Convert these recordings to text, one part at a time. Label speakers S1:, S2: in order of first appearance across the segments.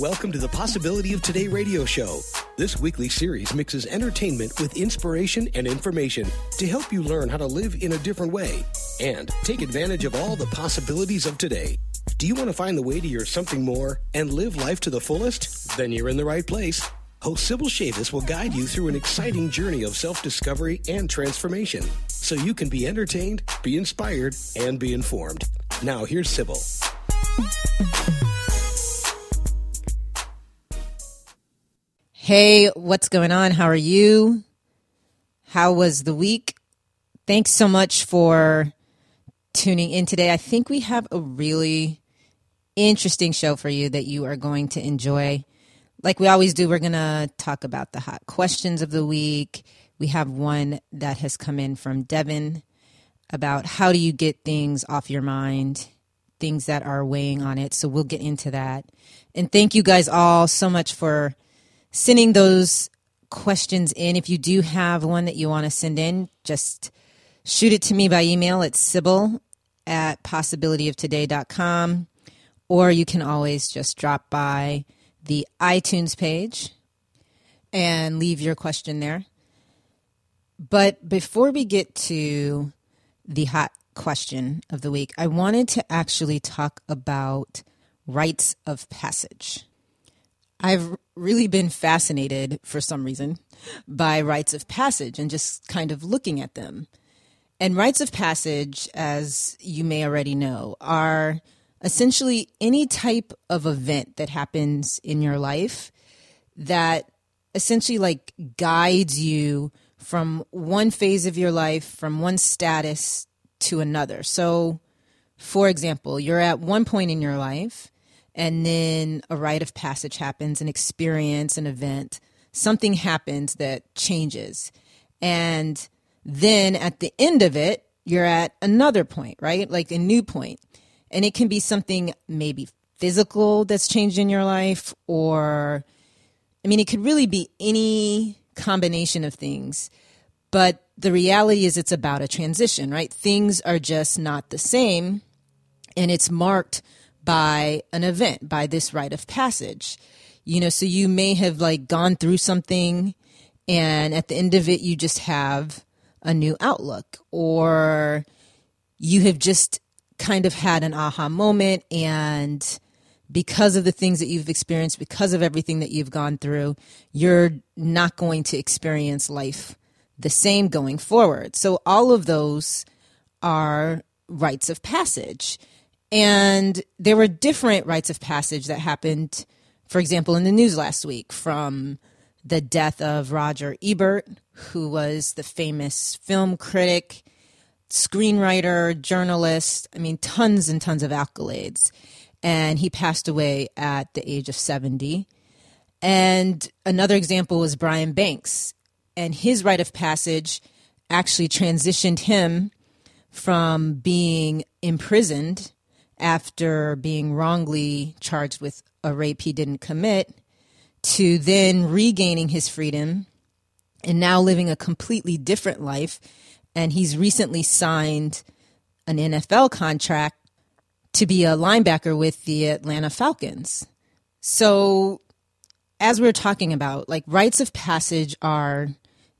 S1: Welcome to the Possibility of Today radio show. This weekly series mixes entertainment with inspiration and information to help you learn how to live in a different way and take advantage of all the possibilities of today. Do you want to find the way to your something more and live life to the fullest? Then you're in the right place. Host Sybil Chavis will guide you through an exciting journey of self discovery and transformation so you can be entertained, be inspired, and be informed. Now, here's Sybil.
S2: Hey, what's going on? How are you? How was the week? Thanks so much for tuning in today. I think we have a really interesting show for you that you are going to enjoy. Like we always do, we're going to talk about the hot questions of the week. We have one that has come in from Devin about how do you get things off your mind, things that are weighing on it. So we'll get into that. And thank you guys all so much for sending those questions in. If you do have one that you want to send in, just shoot it to me by email at sybil at possibilityoftoday.com or you can always just drop by the iTunes page and leave your question there. But before we get to the hot question of the week, I wanted to actually talk about rites of passage. I've really been fascinated for some reason by rites of passage and just kind of looking at them. And rites of passage, as you may already know, are essentially any type of event that happens in your life that essentially like guides you from one phase of your life, from one status to another. So, for example, you're at one point in your life and then a rite of passage happens, an experience, an event, something happens that changes. And then at the end of it, you're at another point, right? Like a new point. And it can be something maybe physical that's changed in your life, or I mean, it could really be any combination of things. But the reality is, it's about a transition, right? Things are just not the same, and it's marked by an event, by this rite of passage. You know, so you may have like gone through something and at the end of it, you just have a new outlook or you have just kind of had an aha moment and because of the things that you've experienced, because of everything that you've gone through, you're not going to experience life the same going forward. So all of those are rites of passage. And there were different rites of passage that happened, for example, in the news last week from the death of Roger Ebert, who was the famous film critic, screenwriter, journalist. I mean, tons and tons of accolades. And he passed away at the age of 70. And another example was Brian Banks. And his rite of passage actually transitioned him from being imprisoned after being wrongly charged with a rape he didn't commit to then regaining his freedom and now living a completely different life. And he's recently signed an NFL contract to be a linebacker with the Atlanta Falcons. So, as we we're talking about, like rites of passage are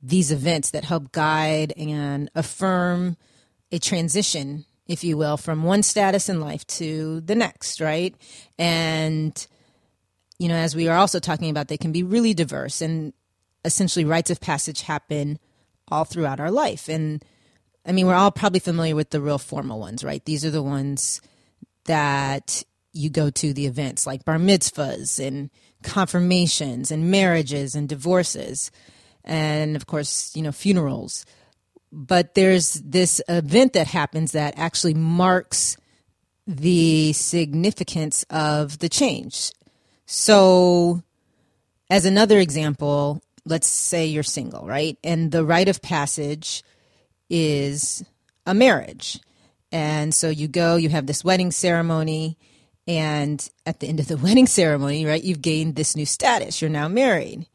S2: these events that help guide and affirm a transition if you will, from one status in life to the next, right? And, you know, as we are also talking about, they can be really diverse and essentially rites of passage happen all throughout our life. And I mean, we're all probably familiar with the real formal ones, right? These are the ones that you go to the events like bar mitzvahs and confirmations and marriages and divorces and of course you know funerals but there's this event that happens that actually marks the significance of the change. So, as another example, let's say you're single, right? And the rite of passage is a marriage. And so you go, you have this wedding ceremony, and at the end of the wedding ceremony, right, you've gained this new status. You're now married.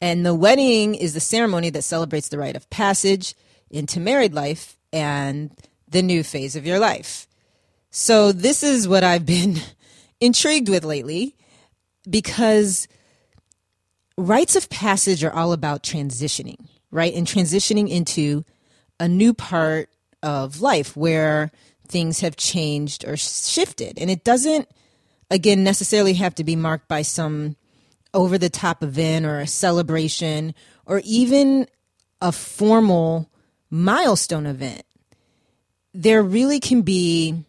S2: And the wedding is the ceremony that celebrates the rite of passage into married life and the new phase of your life. So, this is what I've been intrigued with lately. because rites of passage are all about transitioning, right? And transitioning into a new part of life where things have changed or shifted. And it doesn't, again, necessarily have to be marked by some over the top event or a celebration or even a formal milestone event. There really can be,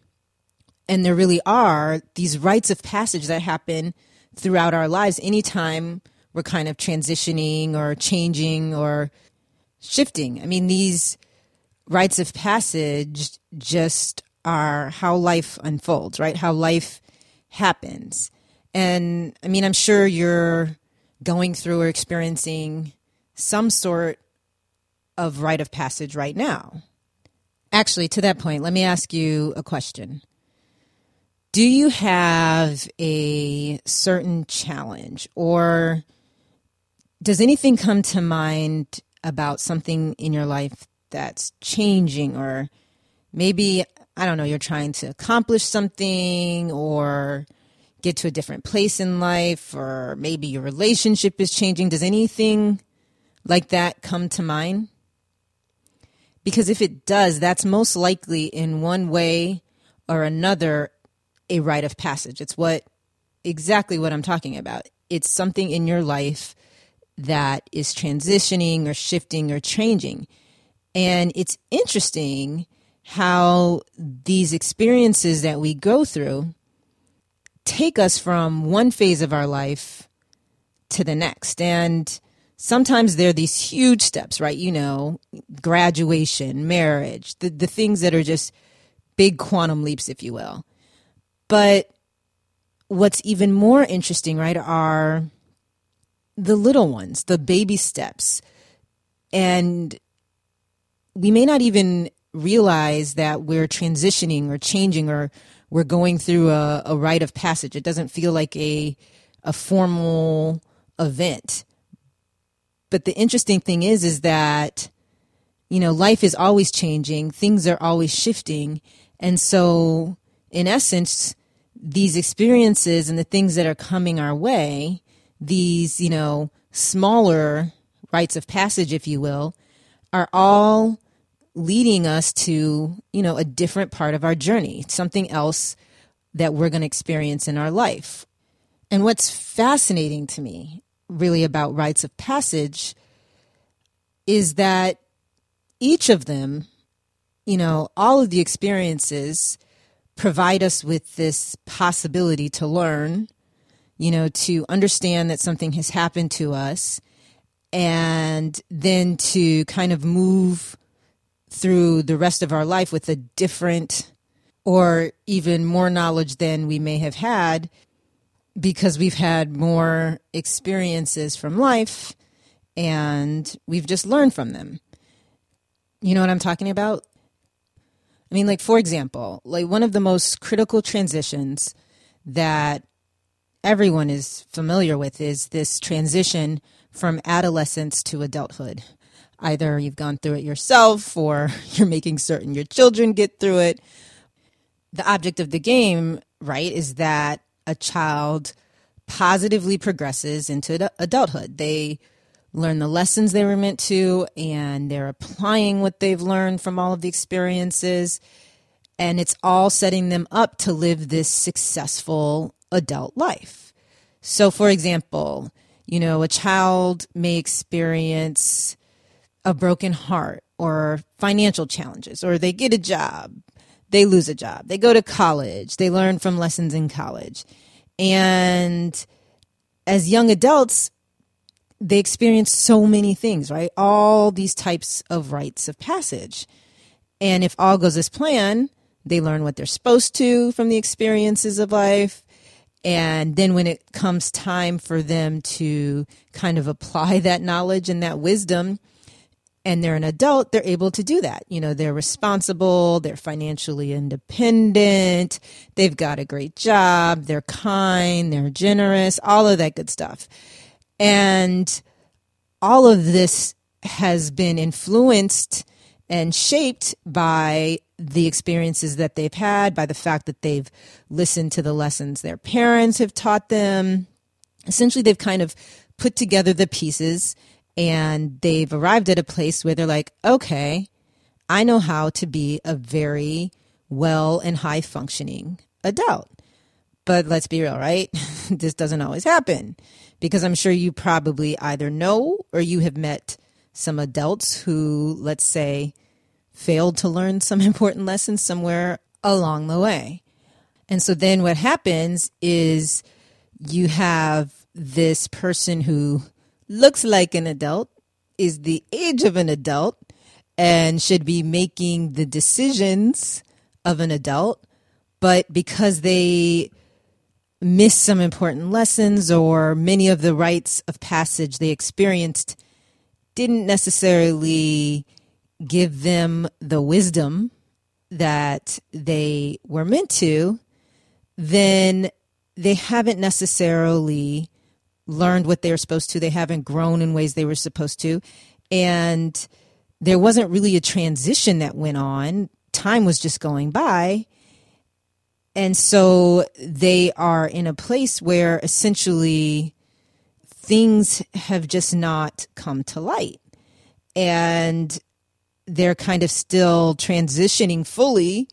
S2: and there really are, these rites of passage that happen throughout our lives anytime we're kind of transitioning or changing or shifting. I mean, these rites of passage just are how life unfolds, right? How life happens. And I mean, I'm sure you're going through or experiencing some sort of rite of passage right now. Actually, to that point, let me ask you a question. Do you have a certain challenge or does anything come to mind about something in your life that's changing or maybe I don't know, you're trying to accomplish something or get to a different place in life or maybe your relationship is changing. Does anything like that come to mind? Because if it does, that's most likely in one way or another a rite of passage. It's what exactly what I'm talking about. It's something in your life that is transitioning or shifting or changing. And it's interesting how these experiences that we go through take us from one phase of our life to the next. And sometimes there are these huge steps, right? You know, graduation, marriage, the, the things that are just big quantum leaps, if you will. But what's even more interesting, right, are the little ones, the baby steps. And we may not even realize that we're transitioning or changing or we're going through a, a rite of passage. It doesn't feel like a a formal event. But the interesting thing is is that you know, life is always changing, things are always shifting, and so in essence, these experiences and the things that are coming our way, these, you know, smaller rites of passage, if you will, are all leading us to, you know, a different part of our journey, something else that we're going to experience in our life. And what's fascinating to me, really, about rites of passage is that each of them, you know, all of the experiences provide us with this possibility to learn, you know, to understand that something has happened to us, and then to kind of move through the rest of our life with a different or even more knowledge than we may have had because we've had more experiences from life and we've just learned from them. You know what I'm talking about? I mean, like, for example, like one of the most critical transitions that everyone is familiar with is this transition from adolescence to adulthood. Either you've gone through it yourself or you're making certain your children get through it. The object of the game, right, is that a child positively progresses into adulthood. They learn the lessons they were meant to and they're applying what they've learned from all of the experiences and it's all setting them up to live this successful adult life. So for example, you know, a child may experience a broken heart or financial challenges or they get a job, they lose a job, they go to college, they learn from lessons in college. And as young adults, they experience so many things, right? All these types of rites of passage. And if all goes as planned, they learn what they're supposed to from the experiences of life. And then when it comes time for them to kind of apply that knowledge and that wisdom, and they're an adult, they're able to do that. You know, they're responsible, they're financially independent, they've got a great job, they're kind, they're generous, all of that good stuff. And all of this has been influenced and shaped by the experiences that they've had, by the fact that they've listened to the lessons their parents have taught them, essentially they've kind of put together the pieces and they've arrived at a place where they're like, okay, I know how to be a very well and high functioning adult. But let's be real, right? this doesn't always happen because I'm sure you probably either know or you have met some adults who, let's say, failed to learn some important lessons somewhere along the way. And so then what happens is you have this person who looks like an adult, is the age of an adult, and should be making the decisions of an adult, but because they miss some important lessons or many of the rites of passage they experienced didn't necessarily give them the wisdom that they were meant to, then they haven't necessarily learned what they were supposed to. They haven't grown in ways they were supposed to. And there wasn't really a transition that went on. Time was just going by. And so they are in a place where essentially things have just not come to light. And they're kind of still transitioning fully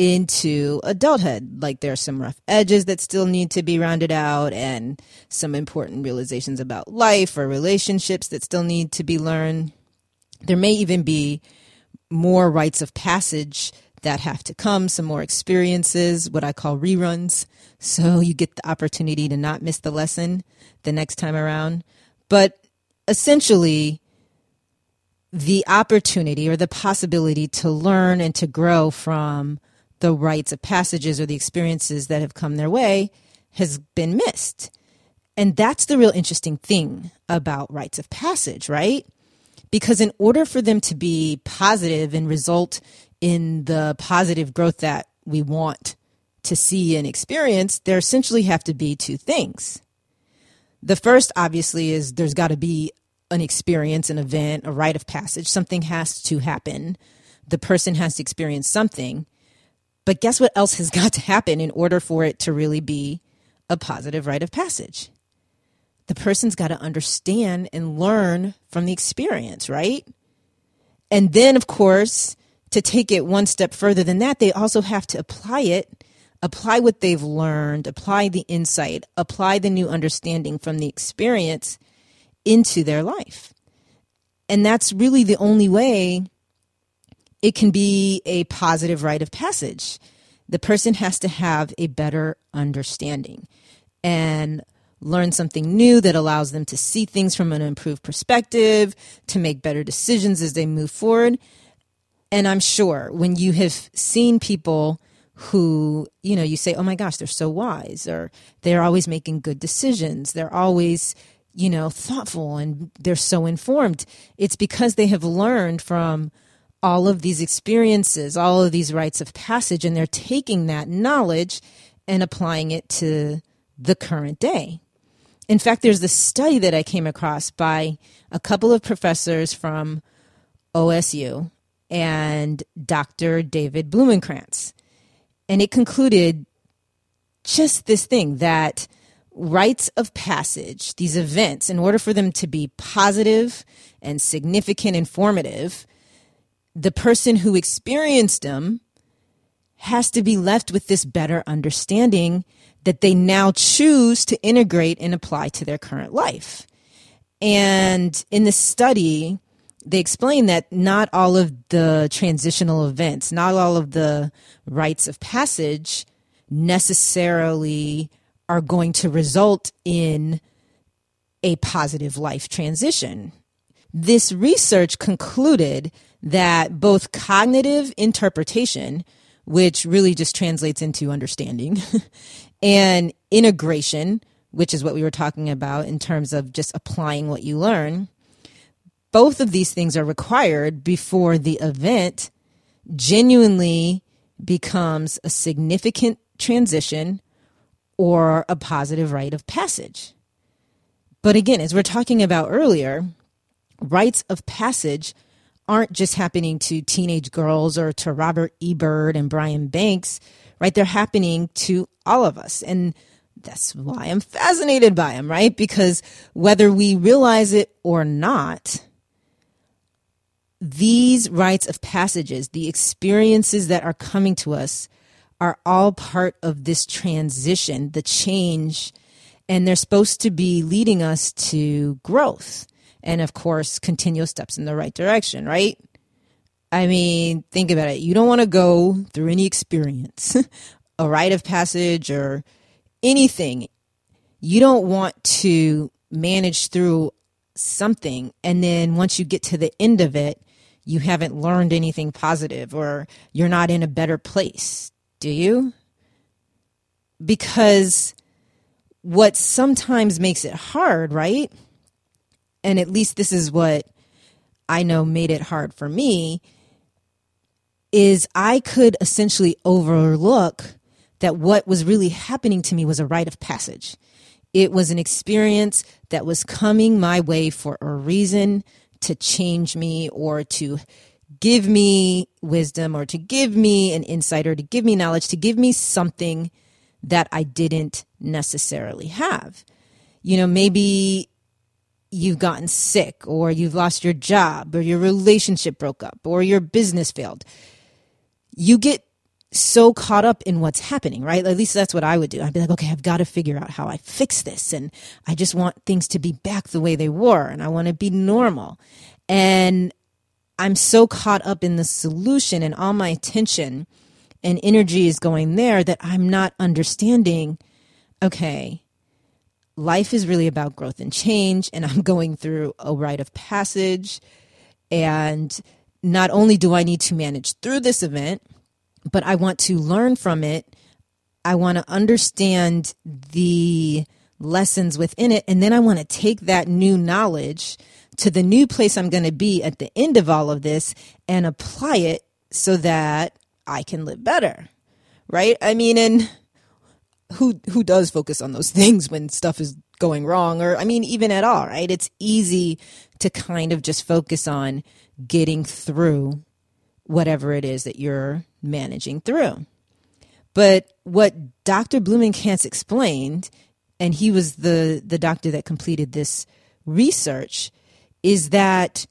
S2: into adulthood. Like there are some rough edges that still need to be rounded out, and some important realizations about life or relationships that still need to be learned. There may even be more rites of passage that have to come, some more experiences, what I call reruns. So you get the opportunity to not miss the lesson the next time around. But essentially, the opportunity or the possibility to learn and to grow from the rites of passages or the experiences that have come their way has been missed. And that's the real interesting thing about rites of passage, right? Because in order for them to be positive and result in the positive growth that we want to see and experience, there essentially have to be two things. The first, obviously, is there's got to be an experience, an event, a rite of passage. Something has to happen. The person has to experience something. But guess what else has got to happen in order for it to really be a positive rite of passage? The person's got to understand and learn from the experience, right? And then, of course, to take it one step further than that, they also have to apply it, apply what they've learned, apply the insight, apply the new understanding from the experience into their life. And that's really the only way it can be a positive rite of passage. The person has to have a better understanding and learn something new that allows them to see things from an improved perspective, to make better decisions as they move forward. And I'm sure when you have seen people who, you know, you say, oh my gosh, they're so wise, or they're always making good decisions, they're always, you know, thoughtful and they're so informed, it's because they have learned from all of these experiences, all of these rites of passage, and they're taking that knowledge and applying it to the current day. In fact, there's this study that I came across by a couple of professors from OSU and Dr. David Blumenkrantz. And it concluded just this thing that rites of passage, these events, in order for them to be positive and significant, and informative, the person who experienced them has to be left with this better understanding that they now choose to integrate and apply to their current life. And in the study, they explain that not all of the transitional events, not all of the rites of passage necessarily are going to result in a positive life transition. This research concluded that both cognitive interpretation, which really just translates into understanding, and integration, which is what we were talking about in terms of just applying what you learn, both of these things are required before the event genuinely becomes a significant transition or a positive rite of passage. But again, as we're talking about earlier, rites of passage aren't just happening to teenage girls or to Robert Ebert and Brian Banks, right? They're happening to all of us. And That's why I'm fascinated by them, right? Because whether we realize it or not, these rites of passages, the experiences that are coming to us, are all part of this transition, the change, and they're supposed to be leading us to growth and, of course, continual steps in the right direction, right? I mean, think about it. You don't want to go through any experience, a rite of passage or anything. You don't want to manage through something and then once you get to the end of it, you haven't learned anything positive or you're not in a better place, do you? Because what sometimes makes it hard, right? And at least this is what I know made it hard for me is I could essentially overlook that what was really happening to me was a rite of passage. It was an experience that was coming my way for a reason to change me or to give me wisdom or to give me an insight or to give me knowledge, to give me something that I didn't necessarily have. You know, maybe you've gotten sick or you've lost your job or your relationship broke up or your business failed. You get so caught up in what's happening, right? At least that's what I would do. I'd be like, okay, I've got to figure out how I fix this. And I just want things to be back the way they were. And I want to be normal. And I'm so caught up in the solution and all my attention and energy is going there that I'm not understanding, okay, life is really about growth and change. And I'm going through a rite of passage. And not only do I need to manage through this event, but I want to learn from it. I want to understand the lessons within it. And then I want to take that new knowledge to the new place I'm going to be at the end of all of this and apply it so that I can live better. Right? I mean, and who who does focus on those things when stuff is going wrong or I mean even at all, right? It's easy to kind of just focus on getting through whatever it is that you're managing through. But what Dr. Blumenkrantz explained, and he was the, the doctor that completed this research, is that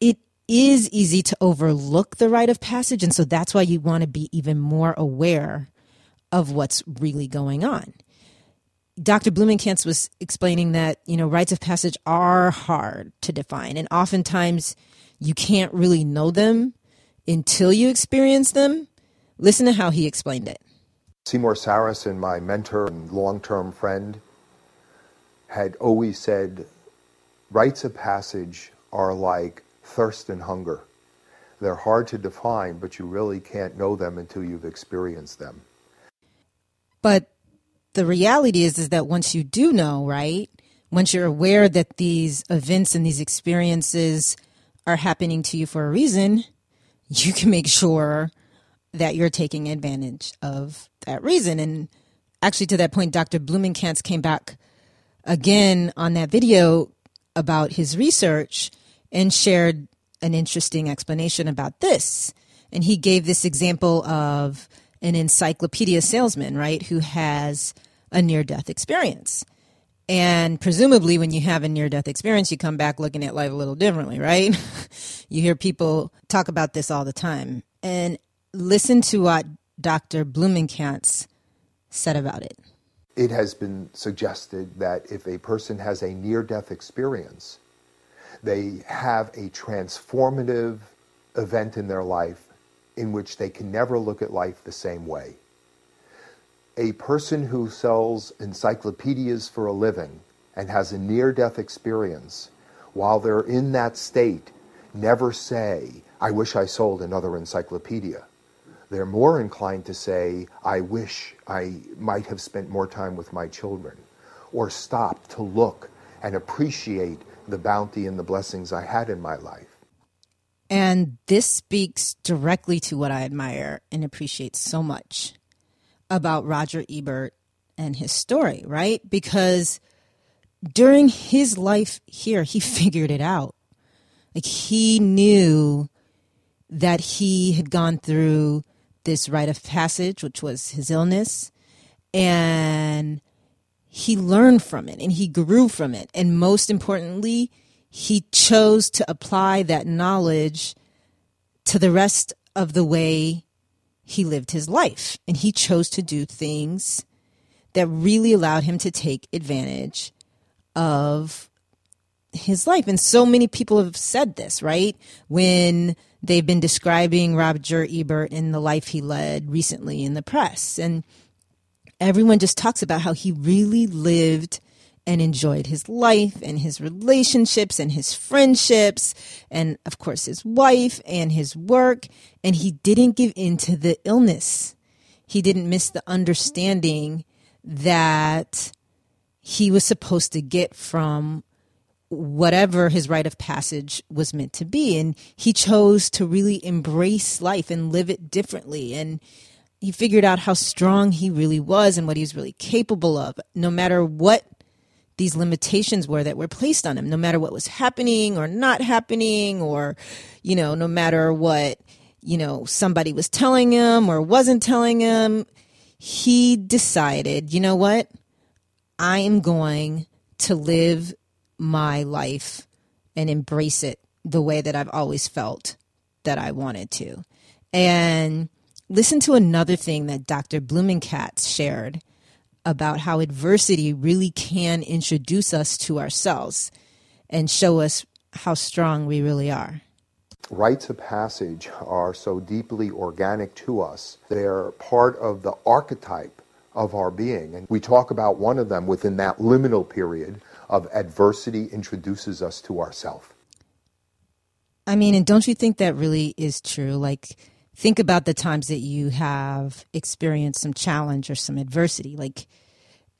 S2: it is easy to overlook the rite of passage. And so that's why you want to be even more aware of what's really going on. Dr. Blumenkrantz was explaining that, you know, rites of passage are hard to define. And oftentimes you can't really know them until you experience them. Listen to how he explained it.
S3: Seymour Sarason, my mentor and long term friend, had always said rites of passage are like thirst and hunger. They're hard to define, but you really can't know them until you've experienced them.
S2: But the reality is is that once you do know, right? Once you're aware that these events and these experiences are happening to you for a reason, you can make sure that you're taking advantage of that reason. And actually, to that point, Dr. Blumenkrantz came back again on that video about his research and shared an interesting explanation about this. And he gave this example of an encyclopedia salesman, right, who has a near death experience. And presumably, when you have a near death experience, you come back looking at life a little differently, right? you hear people talk about this all the time. And listen to what Dr. Blumenkrantz said about it.
S3: It has been suggested that if a person has a near death experience, they have a transformative event in their life in which they can never look at life the same way a person who sells encyclopedias for a living and has a near death experience, while they're in that state, never say, I wish I sold another encyclopedia. They're more inclined to say, I wish I might have spent more time with my children, or stop to look and appreciate the bounty and the blessings I had in my life.
S2: And this speaks directly to what I admire and appreciate so much about Roger Ebert and his story, right? Because during his life here, he figured it out. Like he knew that he had gone through this rite of passage, which was his illness, and he learned from it and he grew from it. And most importantly, he chose to apply that knowledge to the rest of the way he lived his life. And he chose to do things that really allowed him to take advantage of his life. And so many people have said this, right? When they've been describing Roger Ebert and the life he led recently in the press. And everyone just talks about how he really lived and enjoyed his life and his relationships and his friendships and of course his wife and his work. And he didn't give in to the illness. He didn't miss the understanding that he was supposed to get from whatever his rite of passage was meant to be. And he chose to really embrace life and live it differently. And he figured out how strong he really was and what he was really capable of. No matter what these limitations were that were placed on him, no matter what was happening or not happening, or, you know, no matter what, you know, somebody was telling him or wasn't telling him, he decided, you know what? I am going to live my life and embrace it the way that I've always felt that I wanted to. And listen to another thing that Dr. Blumenkrantz shared about how adversity really can introduce us to ourselves and show us how strong we really are.
S3: Rites of passage are so deeply organic to us. They're part of the archetype of our being. And we talk about one of them within that liminal period of adversity introduces us to ourself.
S2: I mean, and don't you think that really is true? Like, think about the times that you have experienced some challenge or some adversity like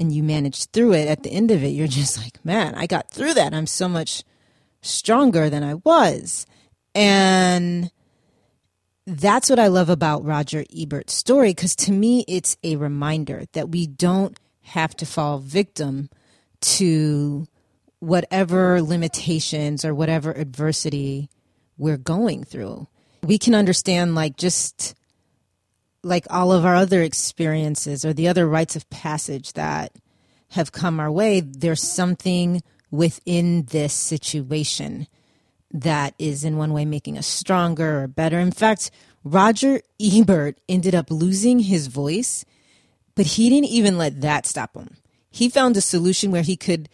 S2: and you managed through it at the end of it you're just like man i got through that. I'm so much stronger than i was. And that's what i love about roger ebert's story because to me it's a reminder that we don't have to fall victim to whatever limitations or whatever adversity we're going through we can understand like just like all of our other experiences or the other rites of passage that have come our way, there's something within this situation that is in one way making us stronger or better. In fact, Roger Ebert ended up losing his voice, but he didn't even let that stop him. He found a solution where he could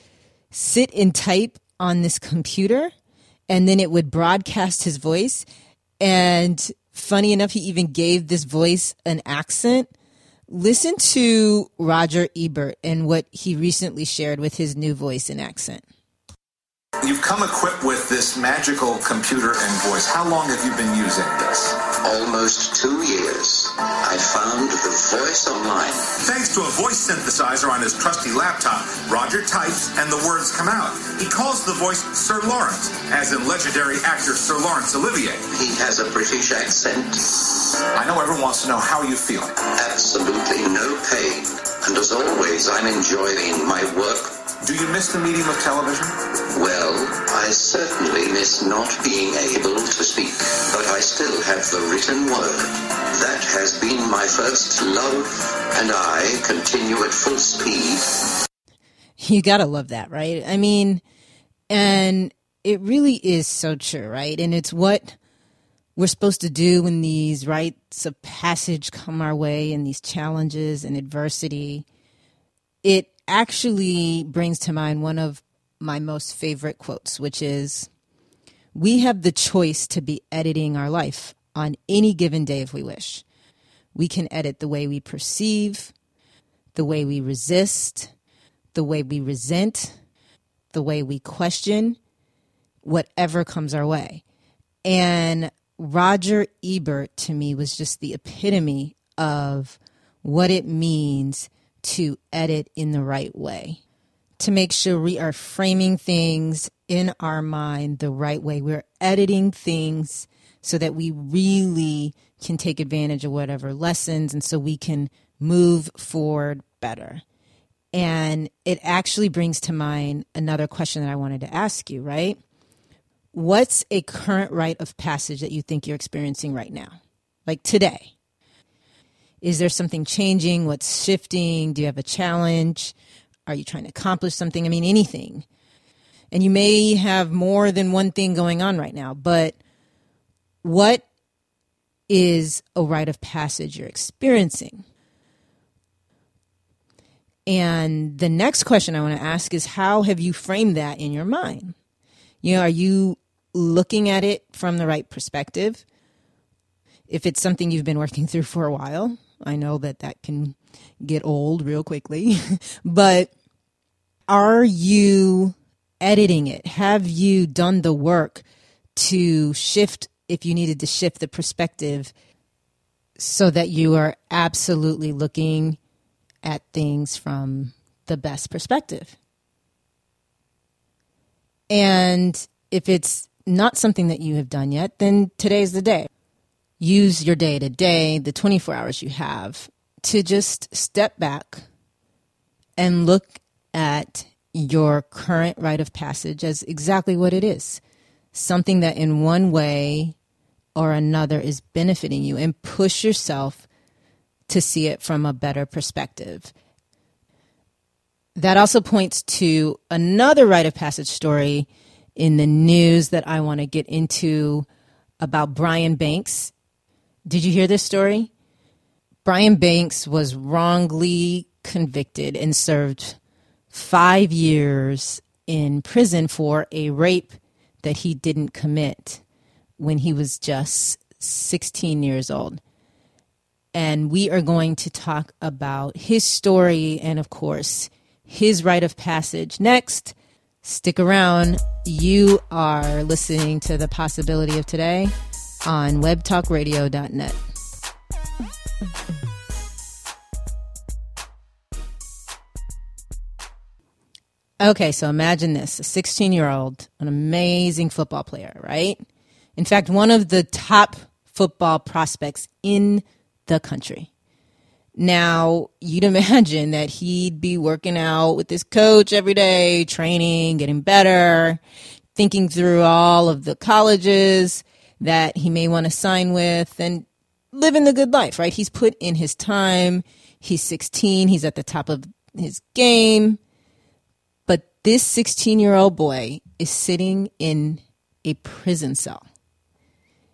S2: sit and type on this computer and then it would broadcast his voice and funny enough, he even gave this voice an accent. Listen to Roger Ebert and what he recently shared with his new voice and accent.
S4: You've come equipped with this magical computer and voice. How long have you been using this?
S5: Almost two years. I found the voice online.
S4: Thanks to a voice synthesizer on his trusty laptop, Roger types and the words come out. He calls the voice Sir Lawrence, as in legendary actor Sir Laurence Olivier.
S5: He has a British accent.
S4: I know everyone wants to know how you feel.
S5: Absolutely no pain. And as always, I'm enjoying my work
S4: do you miss the medium of television?
S5: Well, I certainly miss not being able to speak, but I still have the written word. That has been my first love, and I continue at full speed.
S2: You gotta love that, right? I mean, and it really is so true, right? And it's what we're supposed to do when these rites of passage come our way and these challenges and adversity. It actually brings to mind one of my most favorite quotes, which is We have the choice to be editing our life on any given day if we wish. We can edit the way we perceive, the way we resist, the way we resent, the way we question, whatever comes our way. And Roger Ebert to me was just the epitome of what it means to edit in the right way, to make sure we are framing things in our mind the right way. We're editing things so that we really can take advantage of whatever lessons and so we can move forward better. And it actually brings to mind another question that I wanted to ask you, right? What's a current rite of passage that you think you're experiencing right now? Like today? Is there something changing? What's shifting? Do you have a challenge? Are you trying to accomplish something? I mean, anything. And you may have more than one thing going on right now, but what is a rite of passage you're experiencing? And the next question I want to ask is how have you framed that in your mind? You know, are you looking at it from the right perspective? If it's something you've been working through for a while, I know that that can get old real quickly, but are you editing it? Have you done the work to shift if you needed to shift the perspective so that you are absolutely looking at things from the best perspective? And if it's not something that you have done yet, then today's the day. Use your day to day, the 24 hours you have, to just step back and look at your current rite of passage as exactly what it is something that in one way or another is benefiting you and push yourself to see it from a better perspective. That also points to another rite of passage story in the news that I want to get into about Brian Banks. Did you hear this story? Brian Banks was wrongly convicted and served five years in prison for a rape that he didn't commit when he was just 16 years old. And we are going to talk about his story and, of course, his rite of passage next. Stick around. You are listening to The Possibility of Today on webtalkradio.net. Okay, so imagine this a 16 year old, an amazing football player, right? In fact, one of the top football prospects in the country. Now, you'd imagine that he'd be working out with his coach every day, training, getting better, thinking through all of the colleges that he may want to sign with, and living the good life, right? He's put in his time. He's 16, he's at the top of his game. This 16 year old boy is sitting in a prison cell.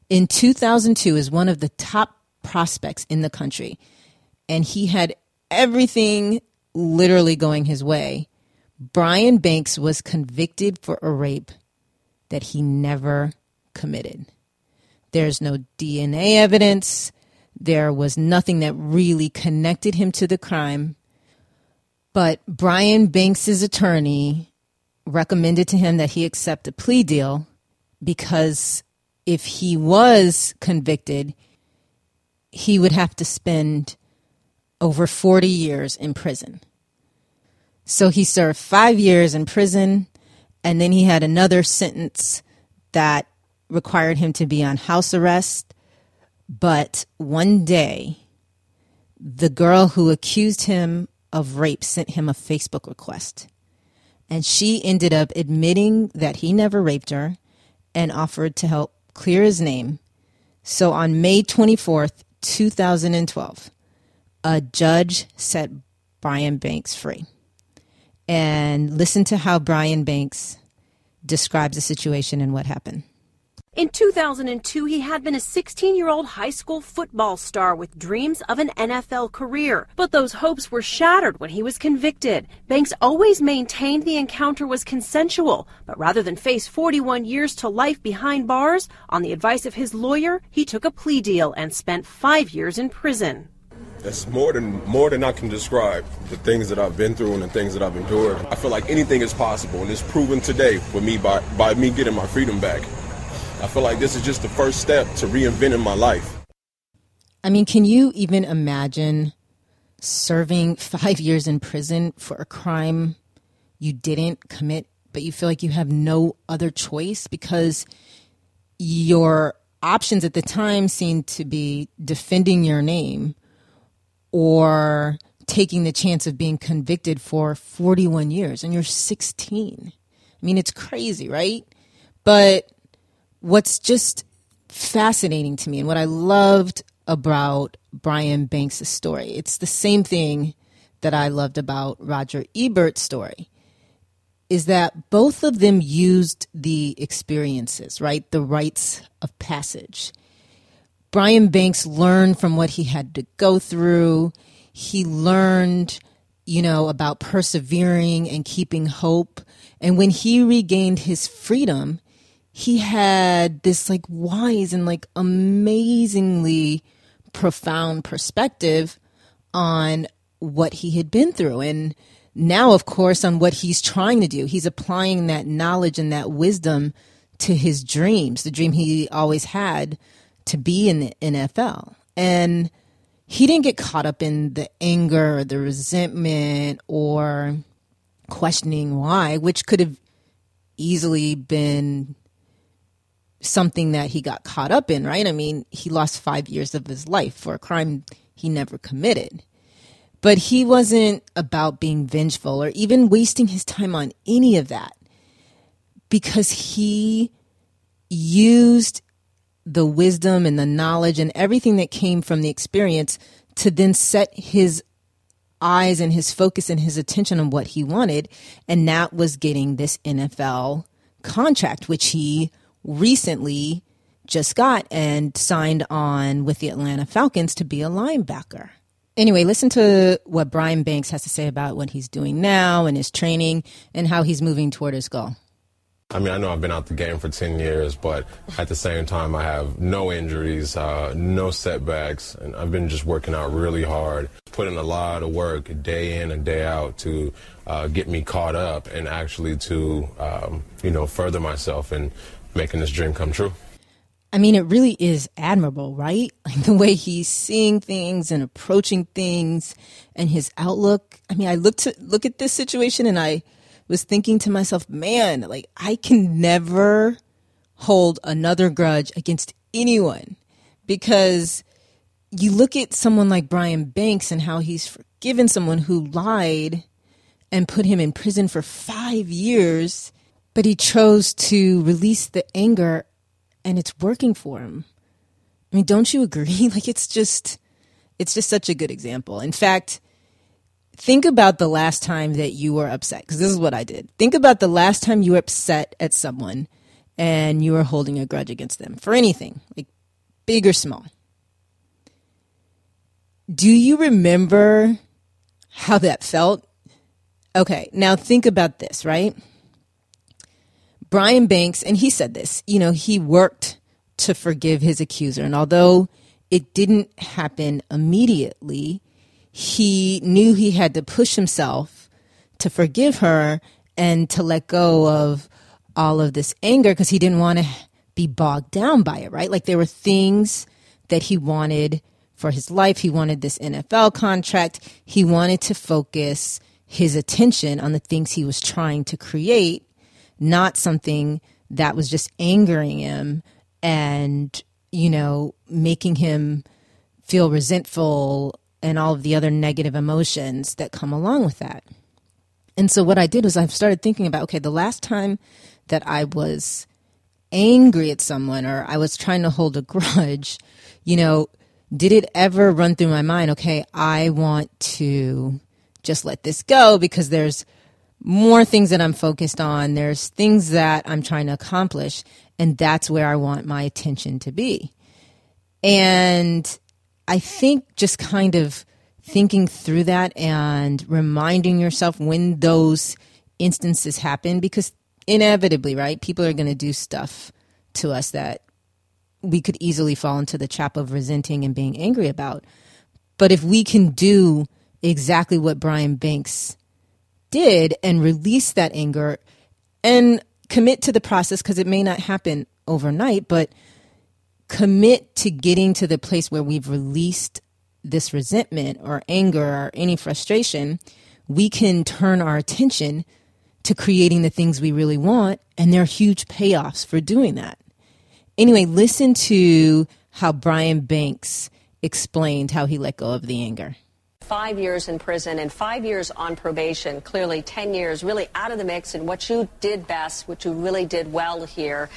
S2: In 2002, is one of the top prospects in the country and he had everything literally going his way. Brian Banks was convicted for a rape that he never committed. There's no DNA evidence. There was nothing that really connected him to the crime. But Brian Banks's attorney recommended to him that he accept a plea deal because if he was convicted, he would have to spend over 40 years in prison. So he served five years in prison, and then he had another sentence that required him to be on house arrest. But one day, the girl who accused him of rape sent him a Facebook request. And she ended up admitting that he never raped her and offered to help clear his name. So on May 24th, 2012, a judge set Brian Banks free. And listen to how Brian Banks describes the situation and what happened.
S6: In 2002, he had been a 16 year old high school football star with dreams of an NFL career. But those hopes were shattered when he was convicted. Banks always maintained the encounter was consensual, but rather than face 41 years to life behind bars, on the advice of his lawyer, he took a plea deal and spent five years in prison.
S7: That's more than more than I can describe. The things that I've been through and the things that I've endured. I feel like anything is possible, and it's proven today for me by by me getting my freedom back. I feel like this is just the first step to reinventing my life.
S2: I mean, can you even imagine serving five years in prison for a crime you didn't commit, but you feel like you have no other choice because your options at the time seemed to be defending your name or taking the chance of being convicted for 41 years and you're 16. I mean, it's crazy, right? But what's just fascinating to me and what I loved about Brian Banks' story, it's the same thing that I loved about Roger Ebert's story is that both of them used the experiences, right? The rites of passage. Brian Banks learned from what he had to go through. He learned, you know, about persevering and keeping hope. And when he regained his freedom, he had this like wise and like amazingly profound perspective on what he had been through. And now, of course, on what he's trying to do, he's applying that knowledge and that wisdom to his dreams, the dream he always had to be in the NFL. And he didn't get caught up in the anger or the resentment or questioning why, which could have easily been something that he got caught up in, right? I mean, he lost five years of his life for a crime he never committed. But he wasn't about being vengeful or even wasting his time on any of that because he used the wisdom and the knowledge and everything that came from the experience to then set his eyes and his focus and his attention on what he wanted. And that was getting this NFL contract, which he recently just got and signed on with the Atlanta Falcons to be a linebacker. Anyway, listen to what Brian Banks has to say about what he's doing now and his training and how he's moving toward his goal.
S7: I mean, I know I've been out the game for 10 years, but at the same time, I have no injuries, uh, no setbacks, and I've been just working out really hard, putting a lot of work day in and day out to uh, get me caught up and actually to, um, you know, further myself in making this dream come true.
S2: I mean, it really is admirable, right? Like the way he's seeing things and approaching things and his outlook. I mean, I look to look at this situation and I was thinking to myself, man, like I can never hold another grudge against anyone because you look at someone like Brian Banks and how he's forgiven someone who lied and put him in prison for five years, but he chose to release the anger and it's working for him. I mean, don't you agree? Like it's just it's just such a good example. In fact, think about the last time that you were upset because this is what I did. Think about the last time you were upset at someone and you were holding a grudge against them for anything, like big or small. Do you remember how that felt? Okay, now think about this, right? Brian Banks, and he said this, you know, he worked to forgive his accuser. And although it didn't happen immediately, he knew he had to push himself to forgive her and to let go of all of this anger because he didn't want to be bogged down by it, right? Like there were things that he wanted for his life. He wanted this NFL contract. He wanted to focus his attention on the things he was trying to create not something that was just angering him and, you know, making him feel resentful and all of the other negative emotions that come along with that. And so what I did was I started thinking about okay, the last time that I was angry at someone or I was trying to hold a grudge, you know, did it ever run through my mind, okay, I want to just let this go because there's more things that I'm focused on. There's things that I'm trying to accomplish, and that's where I want my attention to be. And I think just kind of thinking through that and reminding yourself when those instances happen, because inevitably, right, people are going to do stuff to us that we could easily fall into the trap of resenting and being angry about. But if we can do exactly what Brian Banks did and release that anger and commit to the process because it may not happen overnight, but commit to getting to the place where we've released this resentment or anger or any frustration, we can turn our attention to creating the things we really want. And there are huge payoffs for doing that. Anyway, listen to how Brian Banks explained how he let go of the anger
S8: five years in prison and five years on probation, clearly 10 years really out of the mix and what you did best, what you really did well here.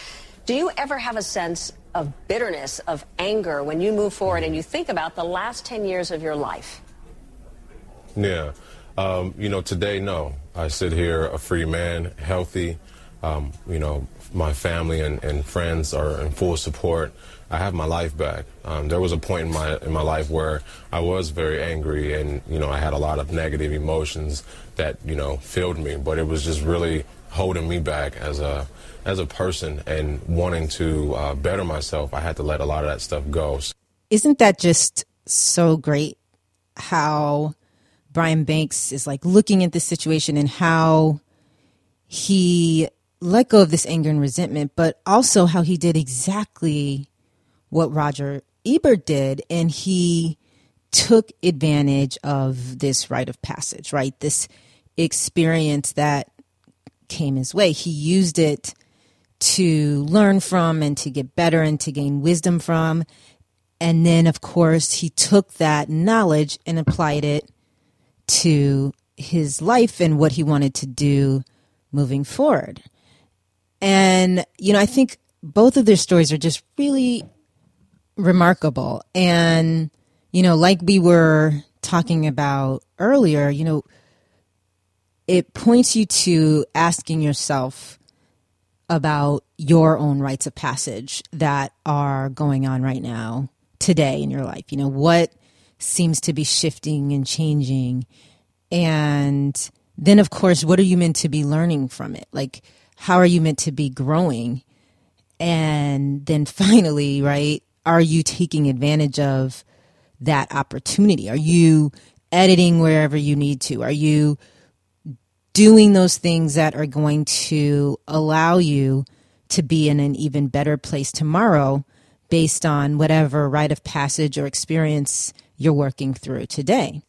S8: Do you ever have a sense of bitterness, of anger when you move forward and you think about the last 10 years of your life?
S7: Yeah. Um, you know, today, no. I sit here a free man, healthy. Um, you know, my family and, and, friends are in full support. I have my life back. Um, there was a point in my in my life where I was very angry, and you know, I had a lot of negative emotions that you know filled me. But it was just really holding me back as a as a person and wanting to uh, better myself. I had to let a lot of that stuff go.
S2: Isn't that just so great? How Brian Banks is like looking at this situation and how he let go of this anger and resentment, but also how he did exactly what Roger Ebert did. And he took advantage of this rite of passage, right? This experience that came his way. He used it to learn from and to get better and to gain wisdom from. And then, of course, he took that knowledge and applied it to his life and what he wanted to do moving forward. And, you know, I think both of their stories are just really remarkable. And, you know, like we were talking about earlier, you know, it points you to asking yourself about your own rites of passage that are going on right now, today in your life. You know, what seems to be shifting and changing. And then, of course, what are you meant to be learning from it? Like, how are you meant to be growing? And then finally, right, are you taking advantage of that opportunity? Are you editing wherever you need to? Are you doing those things that are going to allow you to be in an even better place tomorrow based on whatever rite of passage or experience you're working through today.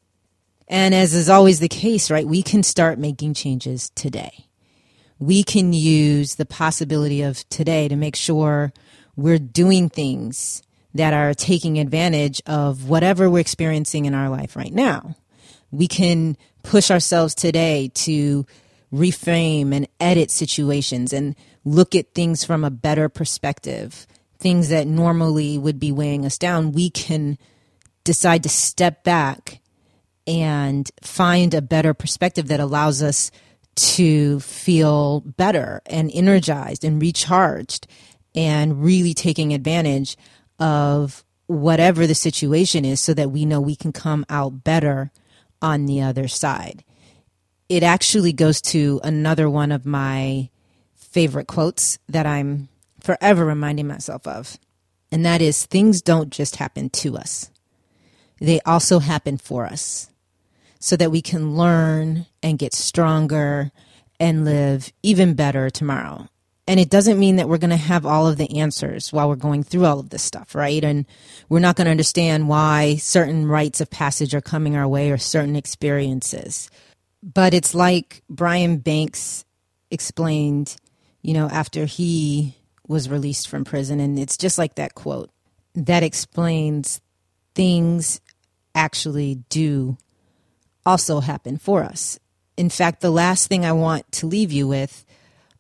S2: And as is always the case, right, we can start making changes today. We can use the possibility of today to make sure we're doing things that are taking advantage of whatever we're experiencing in our life right now. We can push ourselves today to reframe and edit situations and look at things from a better perspective. Things that normally would be weighing us down, we can decide to step back and find a better perspective that allows us to feel better and energized and recharged and really taking advantage of whatever the situation is so that we know we can come out better on the other side. It actually goes to another one of my favorite quotes that I'm forever reminding myself of, and that is things don't just happen to us they also happen for us so that we can learn and get stronger and live even better tomorrow. And it doesn't mean that we're going to have all of the answers while we're going through all of this stuff, right? And we're not going to understand why certain rites of passage are coming our way or certain experiences. But it's like Brian Banks explained, you know, after he was released from prison. And it's just like that quote that explains things actually do also happen for us. In fact, the last thing I want to leave you with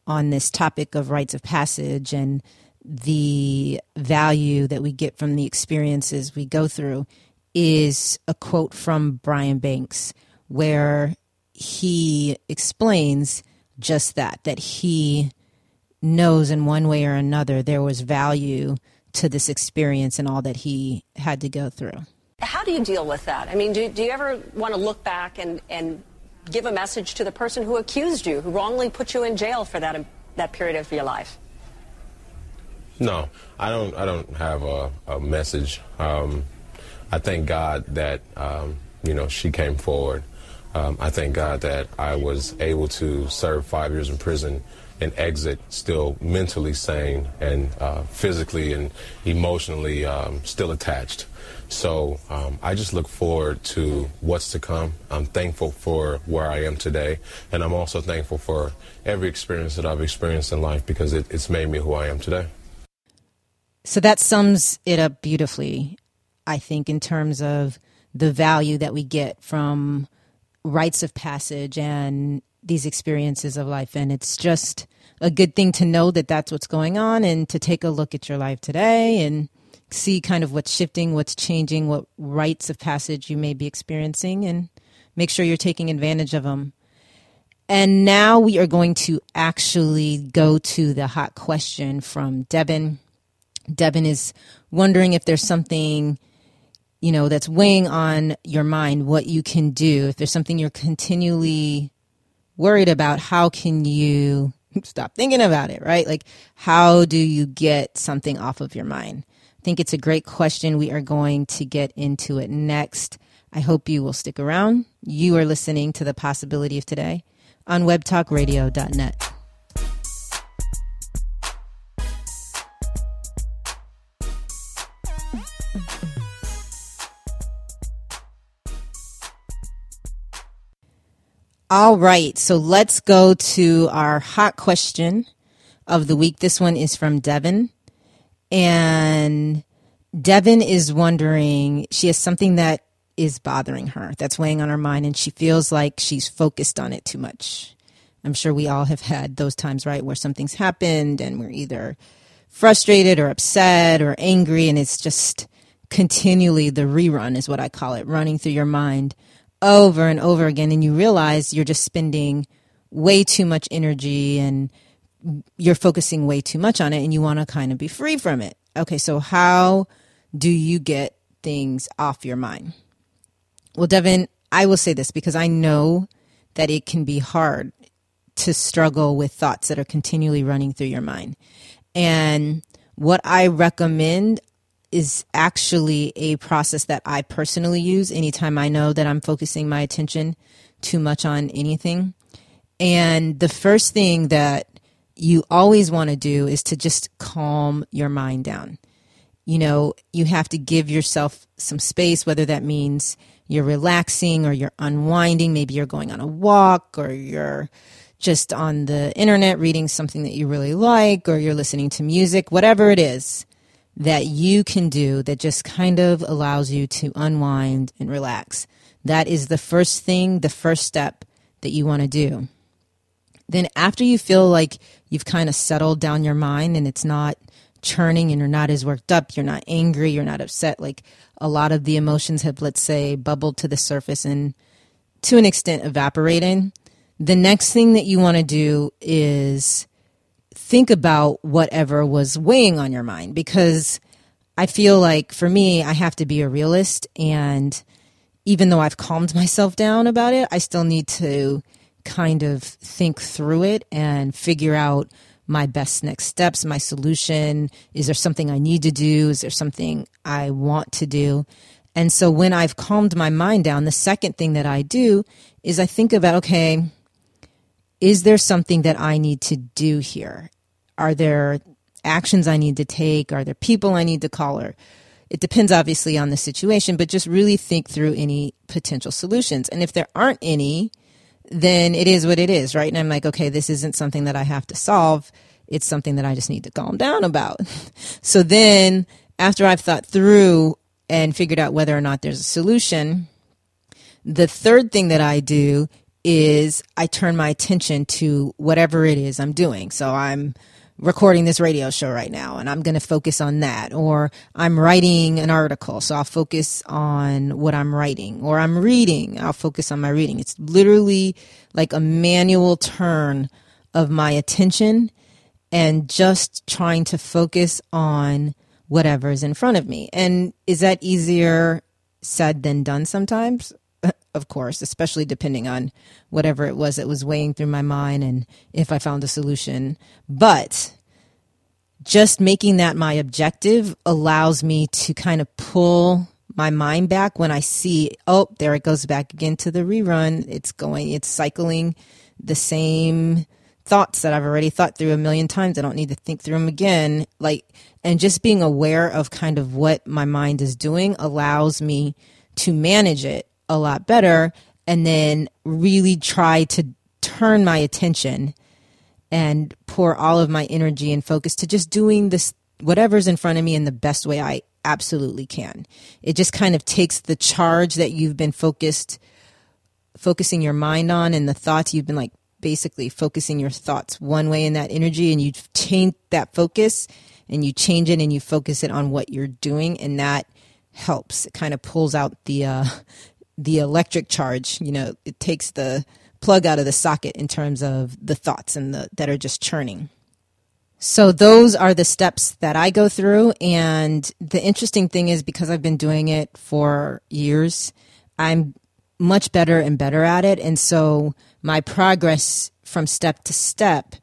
S2: on this topic of rites of passage and the value that we get from the experiences we go through is a quote from Brian Banks where he explains just that that he knows in one way or another there was value to this experience and all that he had to go through.
S8: How do you deal with that? I mean, do, do you ever want to look back and, and give a message to the person who accused you, who wrongly put you in jail for that, that period of your life?
S7: No, I don't. I don't have a, a message. Um, I thank God that um, you know she came forward. Um, I thank God that I was able to serve five years in prison and exit still mentally sane and uh, physically and emotionally um, still attached. So um, I just look forward to what's to come. I'm thankful for where I am today, and I'm also thankful for every experience that I've experienced in life because it, it's made me who I am today.
S2: So that sums it up beautifully, I think, in terms of the value that we get from rites of passage and these experiences of life. And it's just a good thing to know that that's what's going on and to take a look at your life today and see kind of what's shifting, what's changing, what rites of passage you may be experiencing, and make sure you're taking advantage of them. And now we are going to actually go to the hot question from Devin. Devin is wondering if there's something, you know, that's weighing on your mind, what you can do. If there's something you're continually worried about, how can you stop thinking about it, right? Like, how do you get something off of your mind? Think it's a great question. We are going to get into it next. I hope you will stick around. You are listening to the possibility of today on webtalkradio.net. All right, so let's go to our hot question of the week. This one is from Devin. And Devin is wondering, she has something that is bothering her, that's weighing on her mind, and she feels like she's focused on it too much. I'm sure we all have had those times, right, where something's happened and we're either frustrated or upset or angry, and it's just continually the rerun, is what I call it, running through your mind over and over again. And you realize you're just spending way too much energy and you're focusing way too much on it, and you want to kind of be free from it. Okay, so how do you get things off your mind? Well, Devin, I will say this because I know that it can be hard to struggle with thoughts that are continually running through your mind. And what I recommend is actually a process that I personally use anytime I know that I'm focusing my attention too much on anything. And the first thing that you always want to do is to just calm your mind down. You know, you have to give yourself some space, whether that means you're relaxing or you're unwinding. Maybe you're going on a walk or you're just on the internet reading something that you really like or you're listening to music, whatever it is that you can do that just kind of allows you to unwind and relax. That is the first thing, the first step that you want to do. Then, after you feel like you've kind of settled down your mind and it's not churning and you're not as worked up, you're not angry, you're not upset, like a lot of the emotions have, let's say, bubbled to the surface and to an extent evaporated. The next thing that you want to do is think about whatever was weighing on your mind because I feel like for me, I have to be a realist. And even though I've calmed myself down about it, I still need to kind of think through it and figure out my best next steps, my solution. Is there something I need to do? Is there something I want to do? And so when I've calmed my mind down, the second thing that I do is I think about, okay, is there something that I need to do here? Are there actions I need to take? Are there people I need to call? Or it depends obviously on the situation, but just really think through any potential solutions. And if there aren't any, then it is what it is, right? And I'm like, okay, this isn't something that I have to solve. It's something that I just need to calm down about. so then after I've thought through and figured out whether or not there's a solution, the third thing that I do is I turn my attention to whatever it is I'm doing. So I'm recording this radio show right now and I'm going to focus on that. Or I'm writing an article, so I'll focus on what I'm writing. Or I'm reading, I'll focus on my reading. It's literally like a manual turn of my attention and just trying to focus on whatever is in front of me. And is that easier said than done sometimes? Of course, especially depending on whatever it was that was weighing through my mind and if I found a solution. But just making that my objective allows me to kind of pull my mind back when I see, oh, there it goes back again to the rerun. It's going, it's cycling the same thoughts that I've already thought through a million times. I don't need to think through them again. Like, and just being aware of kind of what my mind is doing allows me to manage it a lot better and then really try to turn my attention and pour all of my energy and focus to just doing this whatever's in front of me in the best way I absolutely can. It just kind of takes the charge that you've been focused focusing your mind on and the thoughts you've been like basically focusing your thoughts one way in that energy and you change that focus and you change it and you focus it on what you're doing and that helps. It kind of pulls out the uh, the electric charge. You know, it takes the plug out of the socket in terms of the thoughts and the that are just churning. So those are the steps that I go through and the interesting thing is because I've been doing it for years, I'm much better and better at it and so my progress from step to step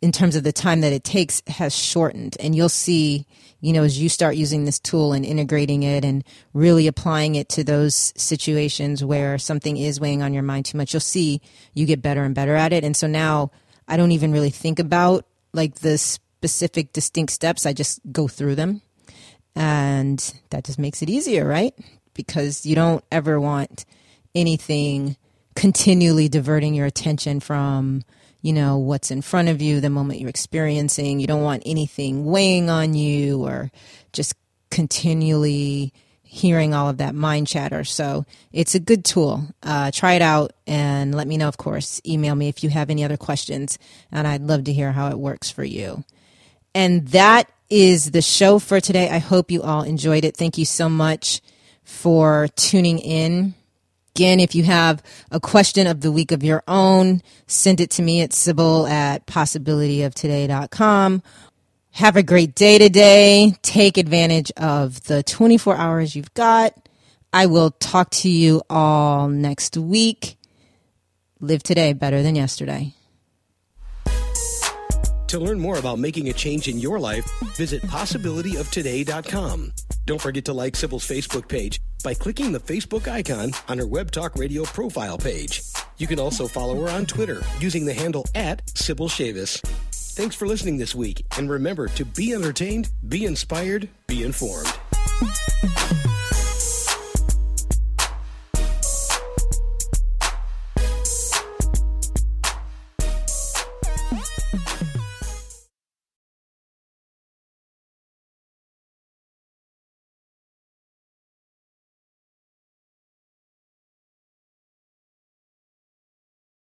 S2: in terms of the time that it takes has shortened and you'll see you know as you start using this tool and integrating it and really applying it to those situations where something is weighing on your mind too much you'll see you get better and better at it. And so now i don't even really think about like the specific distinct steps. I just go through them. And that just makes it easier right? Because you don't ever want anything continually diverting your attention from you know what's in front of you the moment you're experiencing. You don't want anything weighing on you or just continually hearing all of that mind chatter. So it's a good tool. Uh, try it out and let me know of course. Email me if you have any other questions and i'd love to hear how it works for you. And that is the show for today. I hope you all enjoyed it. Thank you so much for tuning in Again, if you have a question of the week of your own, send it to me at Sybil at possibilityoftoday.com. Have a great day today. Take advantage of the 24 hours you've got. I will talk to you all next week. Live today better than yesterday.
S1: To learn more about making a change in your life, visit possibilityoftoday.com. Don't forget to like Sybil's Facebook page by clicking the Facebook icon on her Web Talk Radio profile page. You can also follow her on Twitter using the handle at Sybil Chavis. Thanks for listening this week, and remember to be entertained, be inspired, be informed.